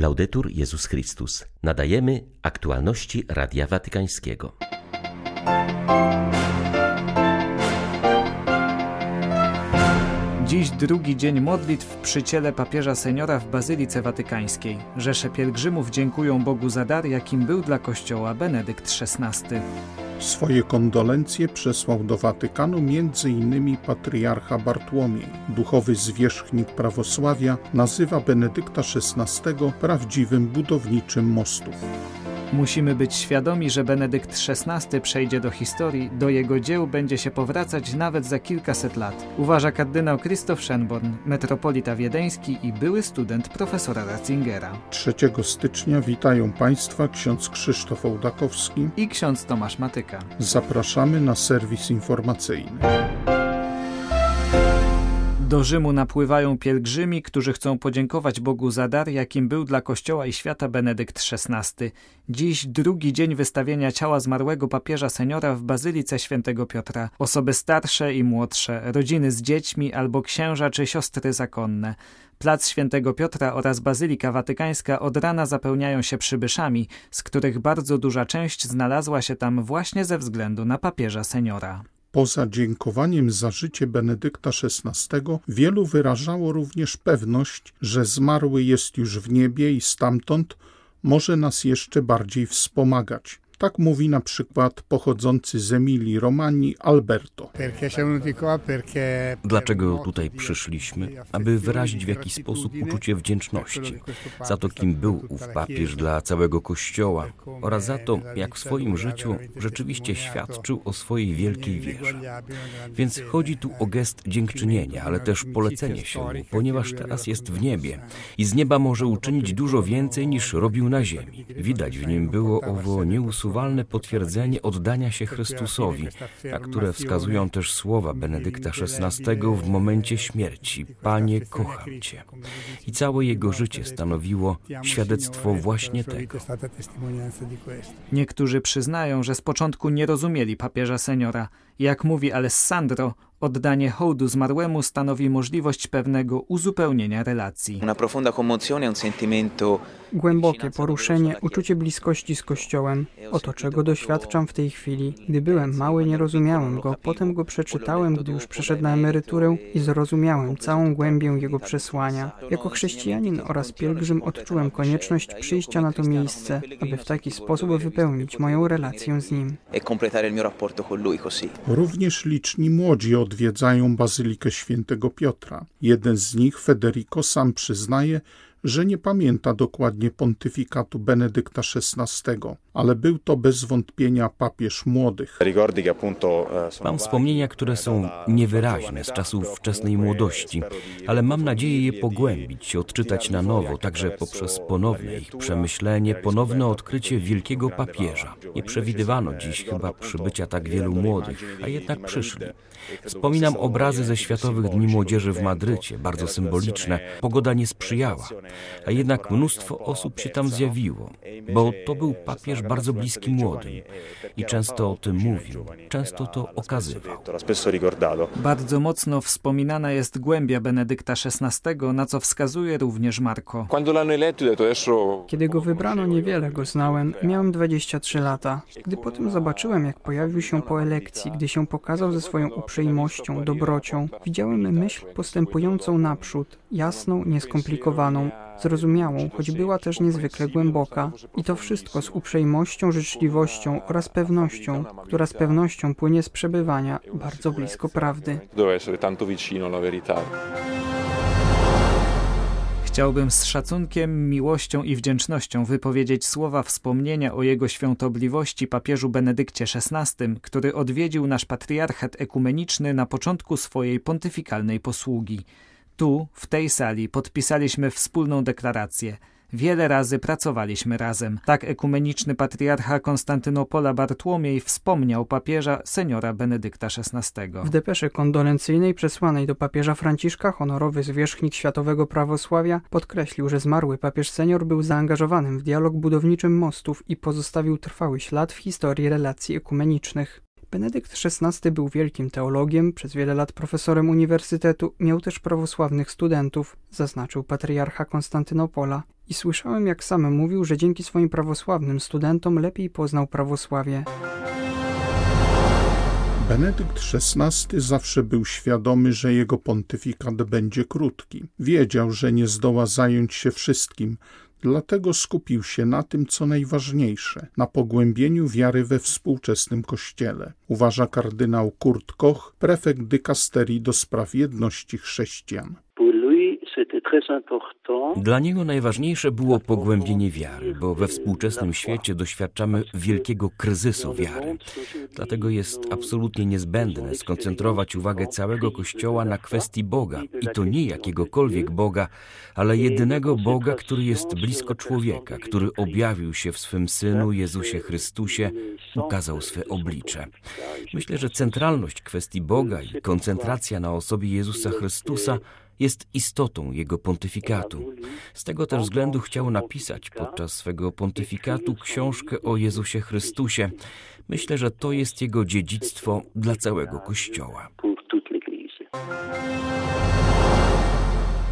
Laudetur Jezus Chrystus. Nadajemy aktualności Radia Watykańskiego. Dziś drugi dzień modlitw przy ciele papieża seniora w Bazylice Watykańskiej. Rzesze pielgrzymów dziękują Bogu za dar, jakim był dla Kościoła Benedykt XVI. Swoje kondolencje przesłał do Watykanu m.in. patriarcha Bartłomiej. Duchowy zwierzchnik prawosławia nazywa Benedykta XVI prawdziwym budowniczym mostów. Musimy być świadomi, że Benedykt XVI przejdzie do historii, do jego dzieł będzie się powracać nawet za kilkaset lat, uważa kardynał Krzysztof Schönborn, metropolita wiedeński i były student profesora Ratzingera. 3 stycznia witają Państwa ksiądz Krzysztof Ołdakowski i ksiądz Tomasz Matyka. Zapraszamy na serwis informacyjny. Do Rzymu napływają pielgrzymi, którzy chcą podziękować Bogu za dar, jakim był dla Kościoła i świata Benedykt XVI. Dziś drugi dzień wystawienia ciała zmarłego papieża seniora w Bazylice Świętego Piotra. Osoby starsze i młodsze, rodziny z dziećmi albo księża czy siostry zakonne. Plac Świętego Piotra oraz Bazylika Watykańska od rana zapełniają się przybyszami, z których bardzo duża część znalazła się tam właśnie ze względu na papieża seniora. Poza dziękowaniem za życie Benedykta XVI, wielu wyrażało również pewność, że zmarły jest już w niebie i stamtąd może nas jeszcze bardziej wspomagać. Tak mówi na przykład pochodzący z Emilii Romani Alberto. Dlaczego tutaj przyszliśmy? Aby wyrazić w jakiś sposób uczucie wdzięczności za to, kim był ów papież dla całego Kościoła oraz za to, jak w swoim życiu rzeczywiście świadczył o swojej wielkiej wierze. Więc chodzi tu o gest dziękczynienia, ale też polecenie się mu, ponieważ teraz jest w niebie i z nieba może uczynić dużo więcej niż robił na ziemi. Widać w nim było owo nieusuwane nieusuwalne potwierdzenie oddania się Chrystusowi, na które wskazują też słowa Benedykta XVI w momencie śmierci: Panie, kocham Cię. I całe jego życie stanowiło świadectwo właśnie tego. Niektórzy przyznają, że z początku nie rozumieli papieża seniora. Jak mówi Alessandro, Oddanie hołdu zmarłemu stanowi możliwość pewnego uzupełnienia relacji. Głębokie poruszenie, uczucie bliskości z Kościołem. Oto czego doświadczam w tej chwili. Gdy byłem mały, nie rozumiałem go. Potem go przeczytałem, gdy już przeszedł na emeryturę i zrozumiałem całą głębię jego przesłania. Jako chrześcijanin oraz pielgrzym odczułem konieczność przyjścia na to miejsce, aby w taki sposób wypełnić moją relację z nim. Również liczni młodzi odwiedzają Bazylikę Świętego Piotra. Jeden z nich, Federico, sam przyznaje, że nie pamięta dokładnie pontyfikatu Benedykta XVI, ale był to bez wątpienia papież młodych. Mam wspomnienia, które są niewyraźne z czasów wczesnej młodości, ale mam nadzieję je pogłębić, odczytać na nowo, także poprzez ponowne ich przemyślenie, ponowne odkrycie wielkiego papieża. Nie przewidywano dziś chyba przybycia tak wielu młodych, a jednak przyszli. Wspominam obrazy ze Światowych Dni Młodzieży w Madrycie, bardzo symboliczne. Pogoda nie sprzyjała, a jednak mnóstwo osób się tam zjawiło, bo to był papież bardzo bliski młodym i często o tym mówił, często to okazywał. Bardzo mocno wspominana jest głębia Benedykta XVI, na co wskazuje również Marko. Kiedy go wybrano, niewiele go znałem. Miałem 23 lata. Gdy potem zobaczyłem, jak pojawił się po elekcji, gdy się pokazał ze swoją uprzejmością, dobrocią, widziałem myśl postępującą naprzód, jasną, nieskomplikowaną, zrozumiałą, choć była też niezwykle głęboka. I to wszystko z uprzejmością, życzliwością oraz pewnością, która z pewnością płynie z przebywania bardzo blisko prawdy. Chciałbym z szacunkiem, miłością i wdzięcznością wypowiedzieć słowa wspomnienia o jego świątobliwości papieżu Benedykcie XVI, który odwiedził nasz patriarchat ekumeniczny na początku swojej pontyfikalnej posługi. Tu, w tej sali, podpisaliśmy wspólną deklarację. Wiele razy pracowaliśmy razem. Tak ekumeniczny patriarcha Konstantynopola Bartłomiej wspomniał papieża seniora Benedykta XVI. W depesze kondolencyjnej przesłanej do papieża Franciszka honorowy zwierzchnik światowego prawosławia podkreślił, że zmarły papież senior był zaangażowanym w dialog budowniczym mostów i pozostawił trwały ślad w historii relacji ekumenicznych. Benedykt XVI był wielkim teologiem, przez wiele lat profesorem uniwersytetu, miał też prawosławnych studentów, zaznaczył patriarcha Konstantynopola. I słyszałem, jak sam mówił, że dzięki swoim prawosławnym studentom lepiej poznał prawosławie. Benedykt XVI zawsze był świadomy, że jego pontyfikat będzie krótki. Wiedział, że nie zdoła zająć się wszystkim, dlatego skupił się na tym, co najważniejsze, na pogłębieniu wiary we współczesnym Kościele. Uważa kardynał Kurt Koch, prefekt dykasterii do spraw jedności chrześcijan. Dla niego najważniejsze było pogłębienie wiary, bo we współczesnym świecie doświadczamy wielkiego kryzysu wiary. Dlatego jest absolutnie niezbędne skoncentrować uwagę całego Kościoła na kwestii Boga i to nie jakiegokolwiek Boga, ale jedynego Boga, który jest blisko człowieka, który objawił się w swym Synu Jezusie Chrystusie, ukazał swe oblicze. Myślę, że centralność kwestii Boga i koncentracja na osobie Jezusa Chrystusa jest istotą jego pontyfikatu. Z tego też względu chciał napisać podczas swego pontyfikatu książkę o Jezusie Chrystusie. Myślę, że to jest jego dziedzictwo dla całego Kościoła.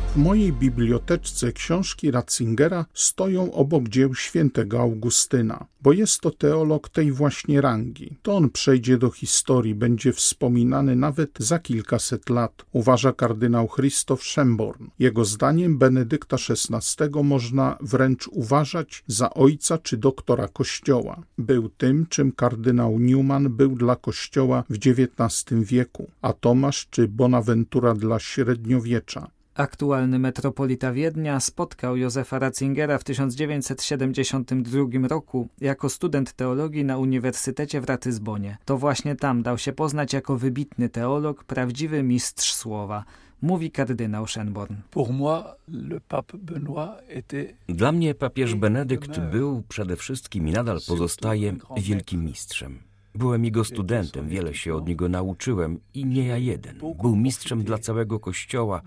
W mojej biblioteczce książki Ratzingera stoją obok dzieł świętego Augustyna, bo jest to teolog tej właśnie rangi. To on przejdzie do historii, będzie wspominany nawet za kilkaset lat, uważa kardynał Christoph Schemborn. Jego zdaniem Benedykta XVI można wręcz uważać za ojca czy doktora Kościoła. Był tym, czym kardynał Newman był dla Kościoła w XIX wieku, a Tomasz czy Bonaventura dla średniowiecza. Aktualny metropolita Wiednia spotkał Józefa Ratzingera w 1972 roku jako student teologii na Uniwersytecie w Ratyzbonie. To właśnie tam dał się poznać jako wybitny teolog, prawdziwy mistrz słowa mówi kardynał Schönborn. Dla mnie papież Benedykt był przede wszystkim i nadal pozostaje wielkim mistrzem. Byłem jego studentem, wiele się od niego nauczyłem i nie ja jeden. Był mistrzem dla całego Kościoła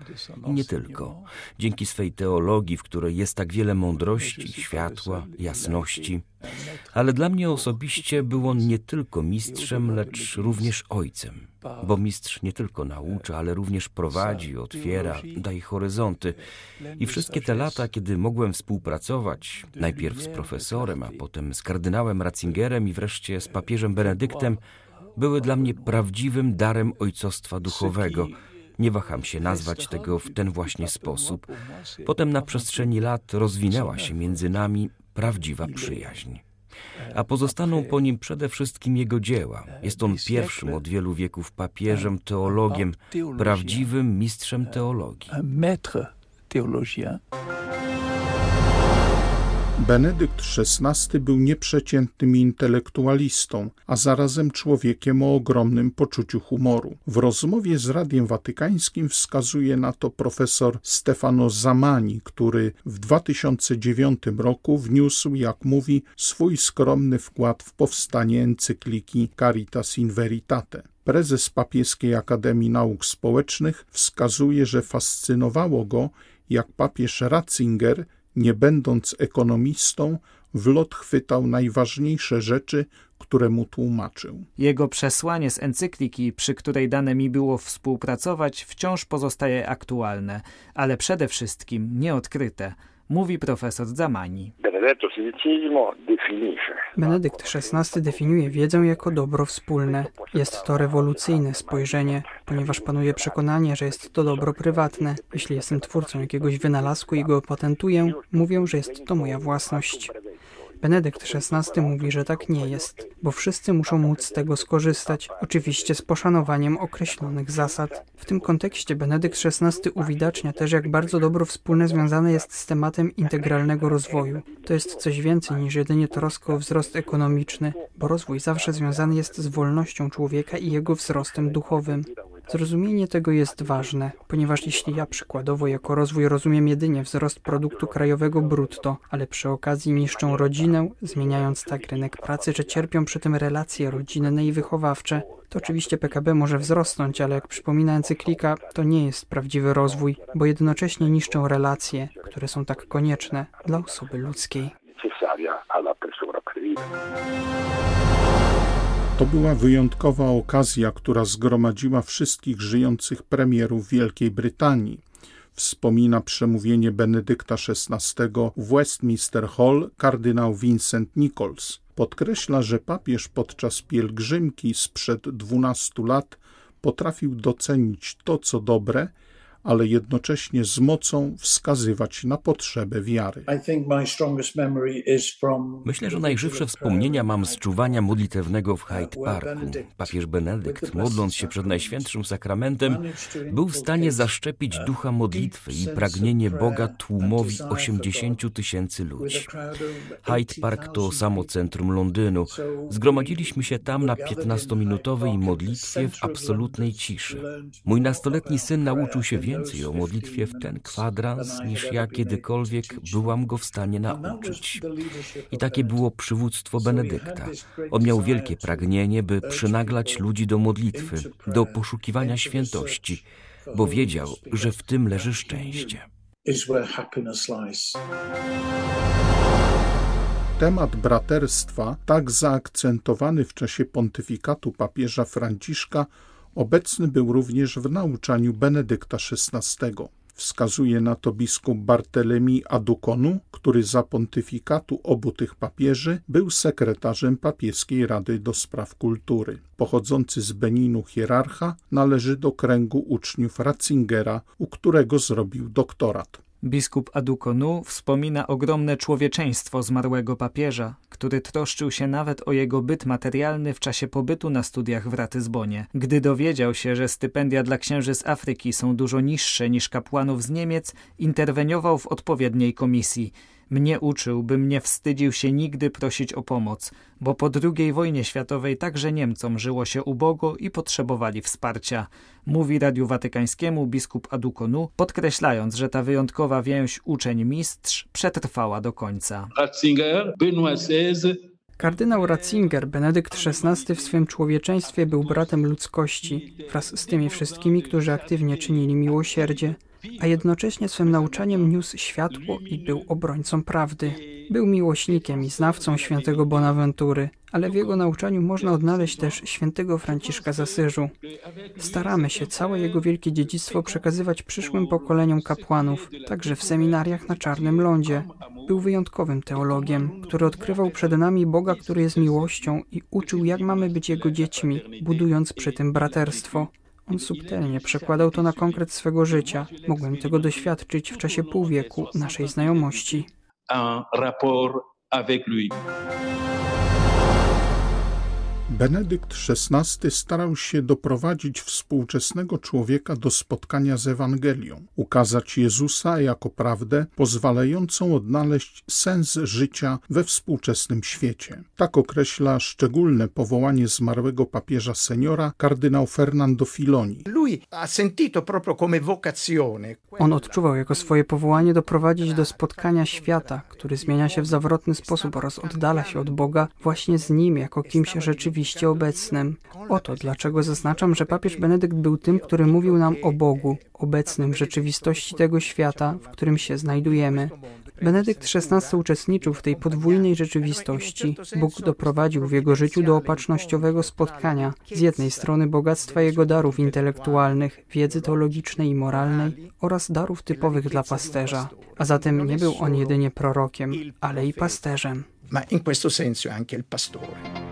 i nie tylko. Dzięki swej teologii, w której jest tak wiele mądrości, światła, jasności, ale dla mnie osobiście był on nie tylko mistrzem, lecz również ojcem, bo mistrz nie tylko naucza, ale również prowadzi, otwiera, daje horyzonty. I wszystkie te lata, kiedy mogłem współpracować, najpierw z profesorem, a potem z kardynałem Ratzingerem i wreszcie z papieżem Benedyktem, były dla mnie prawdziwym darem ojcostwa duchowego. Nie waham się nazwać tego w ten właśnie sposób. Potem na przestrzeni lat rozwinęła się między nami prawdziwa przyjaźń. A pozostaną po nim przede wszystkim jego dzieła. Jest on pierwszym od wielu wieków papieżem, teologiem, prawdziwym mistrzem teologii. Benedykt XVI był nieprzeciętnym intelektualistą, a zarazem człowiekiem o ogromnym poczuciu humoru. W rozmowie z Radiem Watykańskim wskazuje na to profesor Stefano Zamani, który w 2009 roku wniósł, jak mówi, swój skromny wkład w powstanie encykliki Caritas in Veritate. Prezes Papieskiej Akademii Nauk Społecznych wskazuje, że fascynowało go, jak papież Ratzinger nie będąc ekonomistą, w lot chwytał najważniejsze rzeczy, które mu tłumaczył. Jego przesłanie z encykliki, przy której dane mi było współpracować, wciąż pozostaje aktualne, ale przede wszystkim nieodkryte – mówi profesor Zamani. Benedykt XVI definiuje wiedzę jako dobro wspólne. Jest to rewolucyjne spojrzenie, ponieważ panuje przekonanie, że jest to dobro prywatne. Jeśli jestem twórcą jakiegoś wynalazku i go patentuję, mówię, że jest to moja własność. Benedykt XVI mówi, że tak nie jest, bo wszyscy muszą móc z tego skorzystać, oczywiście z poszanowaniem określonych zasad. W tym kontekście Benedykt XVI uwidacznia też, jak bardzo dobro wspólne związane jest z tematem integralnego rozwoju. To jest coś więcej niż jedynie troska o wzrost ekonomiczny, bo rozwój zawsze związany jest z wolnością człowieka i jego wzrostem duchowym. Zrozumienie tego jest ważne, ponieważ jeśli ja przykładowo jako rozwój rozumiem jedynie wzrost produktu krajowego brutto, ale przy okazji niszczą rodzinę, zmieniając tak rynek pracy, że cierpią przy tym relacje rodzinne i wychowawcze, to oczywiście PKB może wzrosnąć, ale jak przypomina encyklika, to nie jest prawdziwy rozwój, bo jednocześnie niszczą relacje, które są tak konieczne dla osoby ludzkiej. To była wyjątkowa okazja, która zgromadziła wszystkich żyjących premierów Wielkiej Brytanii. Wspomina przemówienie Benedykta XVI w Westminster Hall kardynał Vincent Nichols. Podkreśla, że papież podczas pielgrzymki sprzed 12 lat potrafił docenić to, co dobre ale jednocześnie z mocą wskazywać na potrzebę wiary. Myślę, że najżywsze wspomnienia mam z czuwania modlitewnego w Hyde Parku. Papież Benedykt, modląc się przed Najświętszym Sakramentem, był w stanie zaszczepić ducha modlitwy i pragnienie Boga tłumowi 80 tysięcy ludzi. Hyde Park to samo centrum Londynu. Zgromadziliśmy się tam na 15-minutowej modlitwie w absolutnej ciszy. Mój nastoletni syn nauczył się więcej o modlitwie w ten kwadrans, niż ja kiedykolwiek byłam go w stanie nauczyć. I takie było przywództwo Benedykta. On miał wielkie pragnienie, by przynaglać ludzi do modlitwy, do poszukiwania świętości, bo wiedział, że w tym leży szczęście. Temat braterstwa, tak zaakcentowany w czasie pontyfikatu papieża Franciszka, Obecny był również w nauczaniu Benedykta XVI. Wskazuje na to biskup Bartelemi Adukonu, który za pontyfikatu obu tych papieży był sekretarzem papieskiej Rady do Spraw Kultury. Pochodzący z Beninu hierarcha należy do kręgu uczniów Ratzingera, u którego zrobił doktorat. Biskup Adukonu wspomina ogromne człowieczeństwo zmarłego papieża, który troszczył się nawet o jego byt materialny w czasie pobytu na studiach w Ratyzbonie. Gdy dowiedział się, że stypendia dla księży z Afryki są dużo niższe niż kapłanów z Niemiec, interweniował w odpowiedniej komisji – mnie uczył, bym nie wstydził się nigdy prosić o pomoc, bo po II wojnie światowej także Niemcom żyło się ubogo i potrzebowali wsparcia, mówi Radiu Watykańskiemu biskup Adukonu, podkreślając, że ta wyjątkowa więź uczeń-mistrz przetrwała do końca. Ratzinger, Benoit XVI Kardynał Ratzinger, Benedykt XVI w swym człowieczeństwie był bratem ludzkości wraz z tymi wszystkimi, którzy aktywnie czynili miłosierdzie a jednocześnie swym nauczaniem niósł światło i był obrońcą prawdy. Był miłośnikiem i znawcą świętego Bonaventury, ale w jego nauczaniu można odnaleźć też świętego Franciszka z Asyżu. Staramy się całe jego wielkie dziedzictwo przekazywać przyszłym pokoleniom kapłanów, także w seminariach na Czarnym Lądzie. Był wyjątkowym teologiem, który odkrywał przed nami Boga, który jest miłością i uczył, jak mamy być Jego dziećmi, budując przy tym braterstwo. On subtelnie przekładał to na konkret swego życia. Mogłem tego doświadczyć w czasie pół wieku naszej znajomości. Un rapport avec lui. Benedykt XVI starał się doprowadzić współczesnego człowieka do spotkania z Ewangelią, ukazać Jezusa jako prawdę pozwalającą odnaleźć sens życia we współczesnym świecie. Tak określa szczególne powołanie zmarłego papieża seniora kardynał Fernando Filoni. On odczuwał jako swoje powołanie doprowadzić do spotkania świata, który zmienia się w zawrotny sposób oraz oddala się od Boga właśnie z nim jako kimś rzeczywistym rzeczywiście obecnym. Oto dlaczego zaznaczam, że papież Benedykt był tym, który mówił nam o Bogu, obecnym w rzeczywistości tego świata, w którym się znajdujemy. Benedykt XVI uczestniczył w tej podwójnej rzeczywistości. Bóg doprowadził w jego życiu do opatrznościowego spotkania z jednej strony bogactwa jego darów intelektualnych, wiedzy teologicznej i moralnej oraz darów typowych dla pasterza. A zatem nie był on jedynie prorokiem, ale i pasterzem. Ma in questo senso anche il pastore.